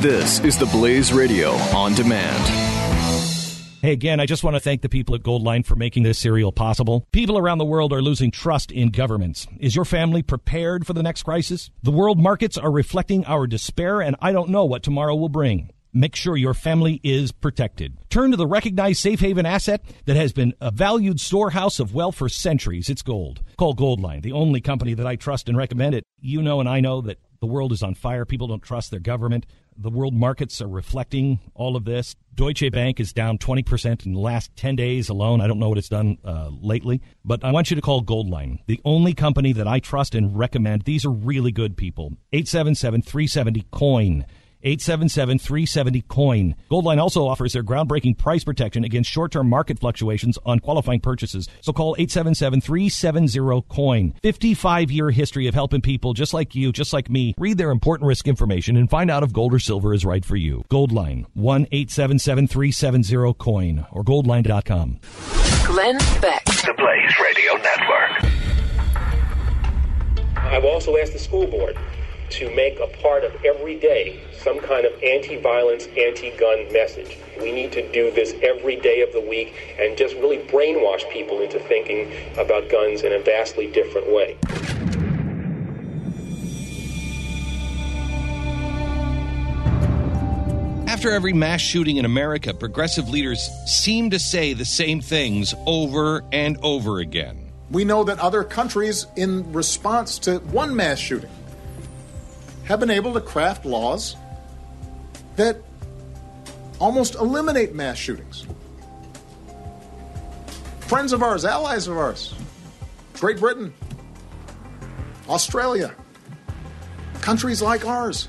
This is the Blaze Radio on demand. Hey, again, I just want to thank the people at Goldline for making this serial possible. People around the world are losing trust in governments. Is your family prepared for the next crisis? The world markets are reflecting our despair, and I don't know what tomorrow will bring. Make sure your family is protected. Turn to the recognized safe haven asset that has been a valued storehouse of wealth for centuries. It's gold. Call Goldline, the only company that I trust and recommend it. You know, and I know that the world is on fire. People don't trust their government. The world markets are reflecting all of this. Deutsche Bank is down 20% in the last 10 days alone. I don't know what it's done uh, lately, but I want you to call Goldline, the only company that I trust and recommend. These are really good people. 877 370 COIN. 877 370 coin. Goldline also offers their groundbreaking price protection against short term market fluctuations on qualifying purchases. So call 877 370 coin. 55 year history of helping people just like you, just like me, read their important risk information and find out if gold or silver is right for you. Goldline 1 877 370 coin or goldline.com. Glenn Beck. The Blaze Radio Network. I've also asked the school board to make a part of every day some kind of anti-violence, anti-gun message. We need to do this every day of the week and just really brainwash people into thinking about guns in a vastly different way. After every mass shooting in America, progressive leaders seem to say the same things over and over again. We know that other countries, in response to one mass shooting, have been able to craft laws that almost eliminate mass shootings. Friends of ours, allies of ours, Great Britain, Australia, countries like ours.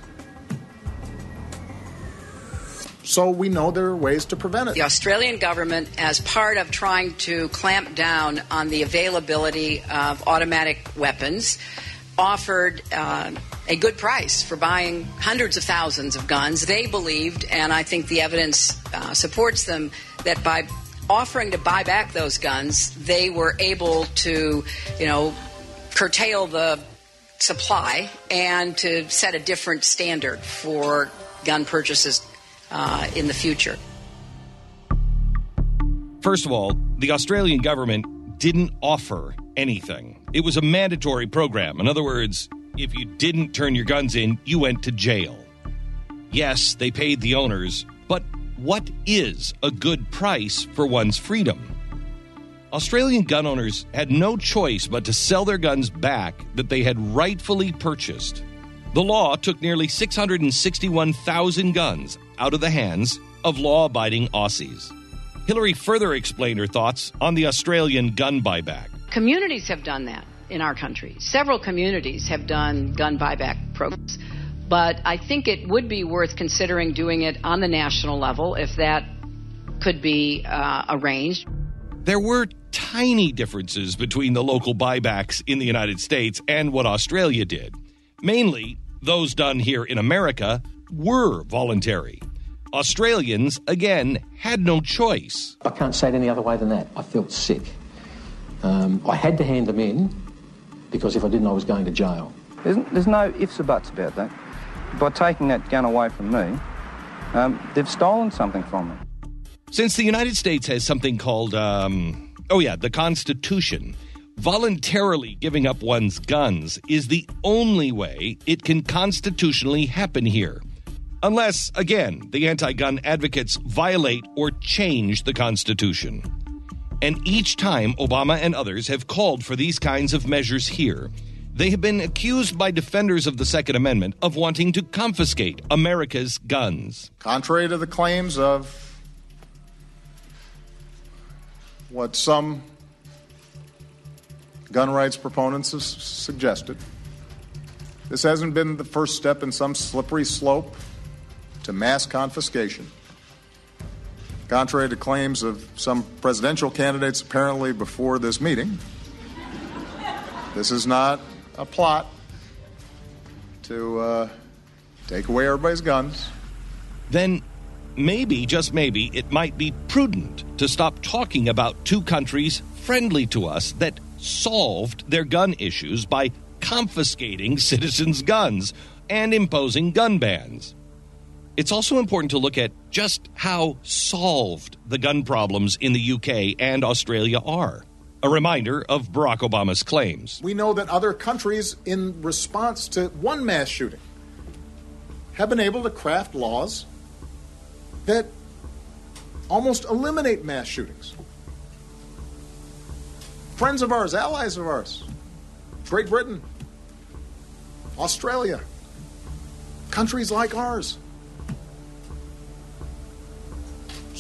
So we know there are ways to prevent it. The Australian government, as part of trying to clamp down on the availability of automatic weapons, offered uh, a good price for buying hundreds of thousands of guns. They believed, and I think the evidence uh, supports them, that by offering to buy back those guns, they were able to, you know, curtail the supply and to set a different standard for gun purchases uh, in the future. First of all, the Australian government didn't offer anything. It was a mandatory program. In other words, if you didn't turn your guns in, you went to jail. Yes, they paid the owners, but what is a good price for one's freedom? Australian gun owners had no choice but to sell their guns back that they had rightfully purchased. The law took nearly 661,000 guns out of the hands of law abiding Aussies. Hillary further explained her thoughts on the Australian gun buyback. Communities have done that in our country. Several communities have done gun buyback programs. But I think it would be worth considering doing it on the national level if that could be uh, arranged. There were tiny differences between the local buybacks in the United States and what Australia did. Mainly, those done here in America were voluntary. Australians, again, had no choice. I can't say it any other way than that. I felt sick. Um, I had to hand them in because if I didn't, I was going to jail. There's, there's no ifs or buts about that. By taking that gun away from me, um, they've stolen something from me. Since the United States has something called, um, oh yeah, the Constitution, voluntarily giving up one's guns is the only way it can constitutionally happen here. Unless, again, the anti gun advocates violate or change the Constitution. And each time Obama and others have called for these kinds of measures here, they have been accused by defenders of the Second Amendment of wanting to confiscate America's guns. Contrary to the claims of what some gun rights proponents have suggested, this hasn't been the first step in some slippery slope to mass confiscation. Contrary to claims of some presidential candidates apparently before this meeting, this is not a plot to uh, take away everybody's guns. Then maybe, just maybe, it might be prudent to stop talking about two countries friendly to us that solved their gun issues by confiscating citizens' guns and imposing gun bans. It's also important to look at just how solved the gun problems in the UK and Australia are. A reminder of Barack Obama's claims. We know that other countries, in response to one mass shooting, have been able to craft laws that almost eliminate mass shootings. Friends of ours, allies of ours, Great Britain, Australia, countries like ours.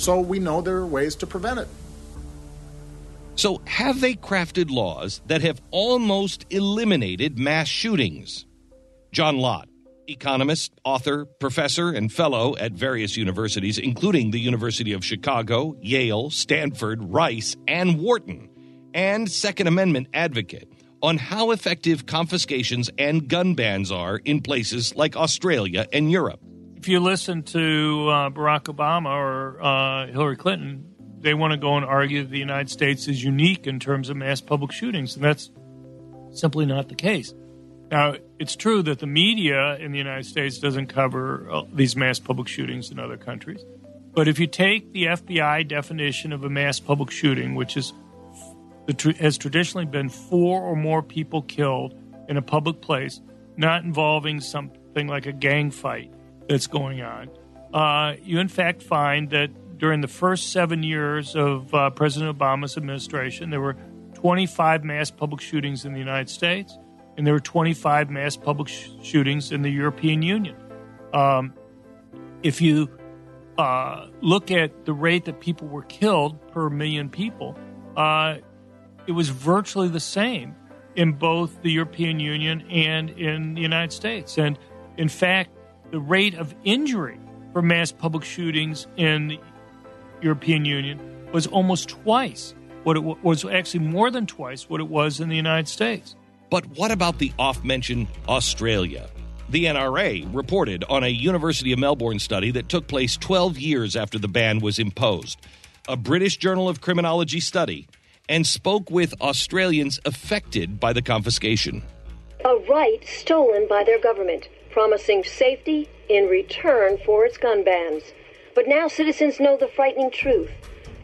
So we know there are ways to prevent it. So, have they crafted laws that have almost eliminated mass shootings? John Lott, economist, author, professor, and fellow at various universities, including the University of Chicago, Yale, Stanford, Rice, and Wharton, and Second Amendment advocate on how effective confiscations and gun bans are in places like Australia and Europe. If you listen to uh, Barack Obama or uh, Hillary Clinton, they want to go and argue that the United States is unique in terms of mass public shootings, and that's simply not the case. Now, it's true that the media in the United States doesn't cover uh, these mass public shootings in other countries. But if you take the FBI definition of a mass public shooting, which is has traditionally been four or more people killed in a public place, not involving something like a gang fight that's going on, uh, you in fact find that during the first seven years of uh, President Obama's administration, there were 25 mass public shootings in the United States, and there were 25 mass public sh- shootings in the European Union. Um, if you uh, look at the rate that people were killed per million people, uh, it was virtually the same in both the European Union and in the United States. And in fact, the rate of injury for mass public shootings in the European Union was almost twice what it was actually more than twice what it was in the United States. But what about the oft mentioned Australia? The NRA reported on a University of Melbourne study that took place 12 years after the ban was imposed. A British Journal of Criminology study and spoke with Australians affected by the confiscation. A right stolen by their government, promising safety in return for its gun bans. But now citizens know the frightening truth.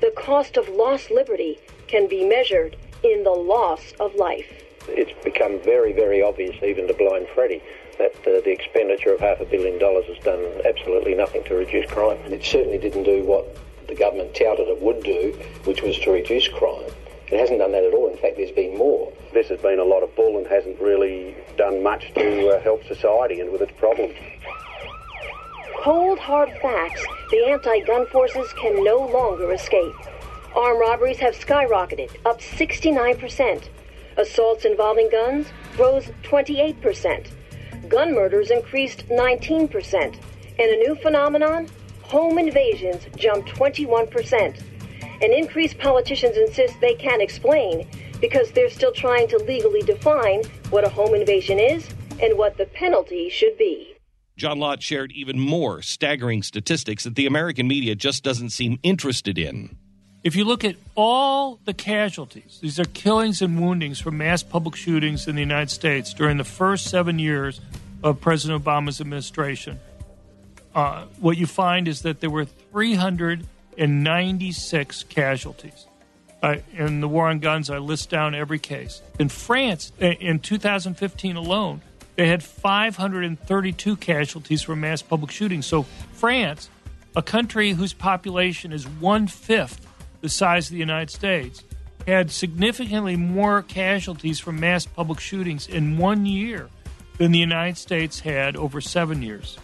The cost of lost liberty can be measured in the loss of life. It's become very, very obvious, even to Blind Freddy, that uh, the expenditure of half a billion dollars has done absolutely nothing to reduce crime. It certainly didn't do what the government touted it would do, which was to reduce crime. It hasn't done that at all. In fact, there's been more. This has been a lot of bull and hasn't really done much to uh, help society and with its problems. Cold, hard facts the anti gun forces can no longer escape. Armed robberies have skyrocketed, up 69%. Assaults involving guns rose 28%. Gun murders increased 19%. And a new phenomenon home invasions jumped 21%. An increase politicians insist they can't explain because they're still trying to legally define what a home invasion is and what the penalty should be. John Lott shared even more staggering statistics that the American media just doesn't seem interested in. If you look at all the casualties, these are killings and woundings from mass public shootings in the United States during the first seven years of President Obama's administration, uh, what you find is that there were 396 casualties. Uh, in the war on guns, I list down every case. In France, in 2015 alone, they had 532 casualties from mass public shootings. So, France, a country whose population is one fifth the size of the United States, had significantly more casualties from mass public shootings in one year than the United States had over seven years.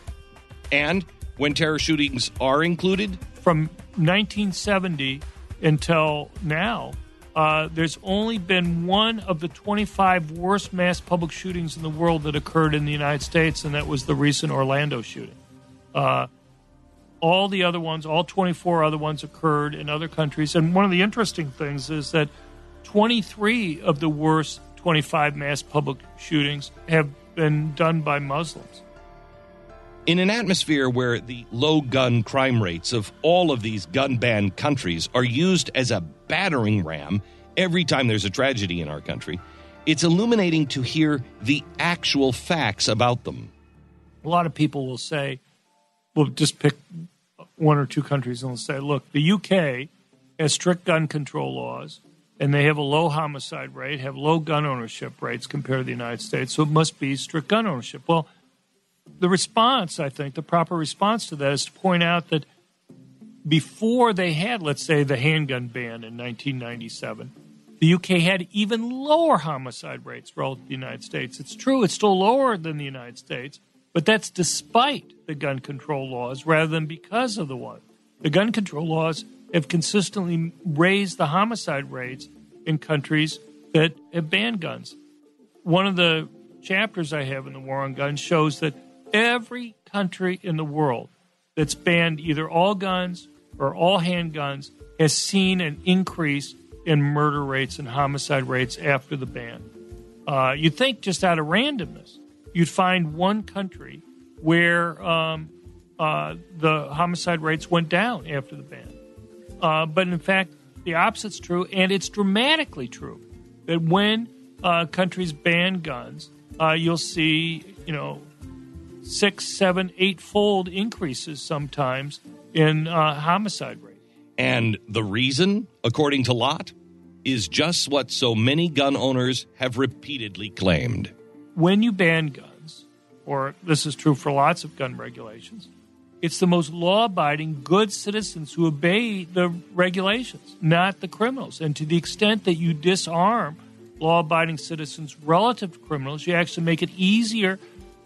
And when terror shootings are included? From 1970 until now, uh, there's only been one of the 25 worst mass public shootings in the world that occurred in the United States, and that was the recent Orlando shooting. Uh, all the other ones, all 24 other ones, occurred in other countries. And one of the interesting things is that 23 of the worst 25 mass public shootings have been done by Muslims. In an atmosphere where the low gun crime rates of all of these gun banned countries are used as a battering ram every time there's a tragedy in our country, it's illuminating to hear the actual facts about them. A lot of people will say, we'll just pick one or two countries and we'll say, look, the UK has strict gun control laws and they have a low homicide rate, have low gun ownership rates compared to the United States, so it must be strict gun ownership. Well, the response, I think, the proper response to that is to point out that before they had, let's say, the handgun ban in 1997, the UK had even lower homicide rates relative to the United States. It's true, it's still lower than the United States, but that's despite the gun control laws rather than because of the one. The gun control laws have consistently raised the homicide rates in countries that have banned guns. One of the chapters I have in the War on Guns shows that every country in the world that's banned either all guns or all handguns has seen an increase in murder rates and homicide rates after the ban. Uh, you'd think just out of randomness, you'd find one country where um, uh, the homicide rates went down after the ban. Uh, but in fact, the opposite's true, and it's dramatically true that when uh, countries ban guns, uh, you'll see, you know, six, seven, eight fold increases sometimes in uh, homicide rate. And the reason, according to Lott, is just what so many gun owners have repeatedly claimed. When you ban guns, or this is true for lots of gun regulations, it's the most law abiding, good citizens who obey the regulations, not the criminals. And to the extent that you disarm law abiding citizens relative to criminals, you actually make it easier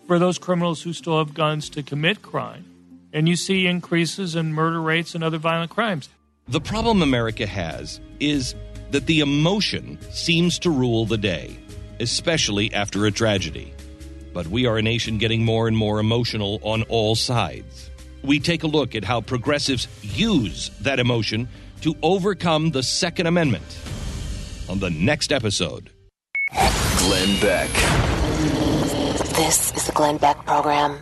for those criminals who still have guns to commit crime. And you see increases in murder rates and other violent crimes. The problem America has is that the emotion seems to rule the day, especially after a tragedy. But we are a nation getting more and more emotional on all sides we take a look at how progressives use that emotion to overcome the Second Amendment on the next episode. Glenn Beck. This is the Glenn Beck Program.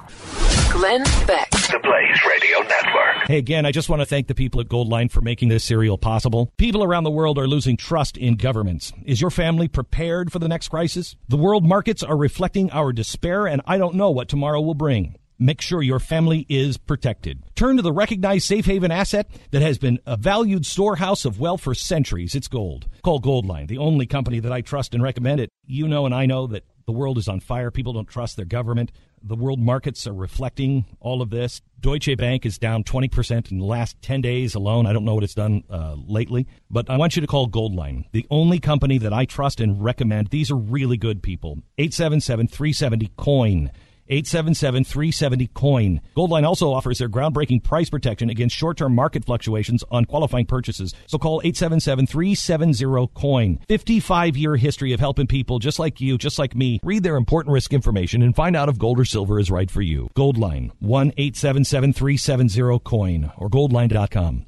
Glenn Beck. The Blaze Radio Network. Hey, again, I just want to thank the people at Goldline for making this serial possible. People around the world are losing trust in governments. Is your family prepared for the next crisis? The world markets are reflecting our despair, and I don't know what tomorrow will bring. Make sure your family is protected. Turn to the recognized safe haven asset that has been a valued storehouse of wealth for centuries. It's gold. Call Goldline, the only company that I trust and recommend it. You know, and I know that the world is on fire. People don't trust their government. The world markets are reflecting all of this. Deutsche Bank is down 20% in the last 10 days alone. I don't know what it's done uh, lately, but I want you to call Goldline, the only company that I trust and recommend. These are really good people. 877 370 COIN. 877-370-COIN. Goldline also offers their groundbreaking price protection against short-term market fluctuations on qualifying purchases. So call 877-370-COIN. 55-year history of helping people just like you, just like me, read their important risk information and find out if gold or silver is right for you. Goldline, 1-877-370-COIN or goldline.com.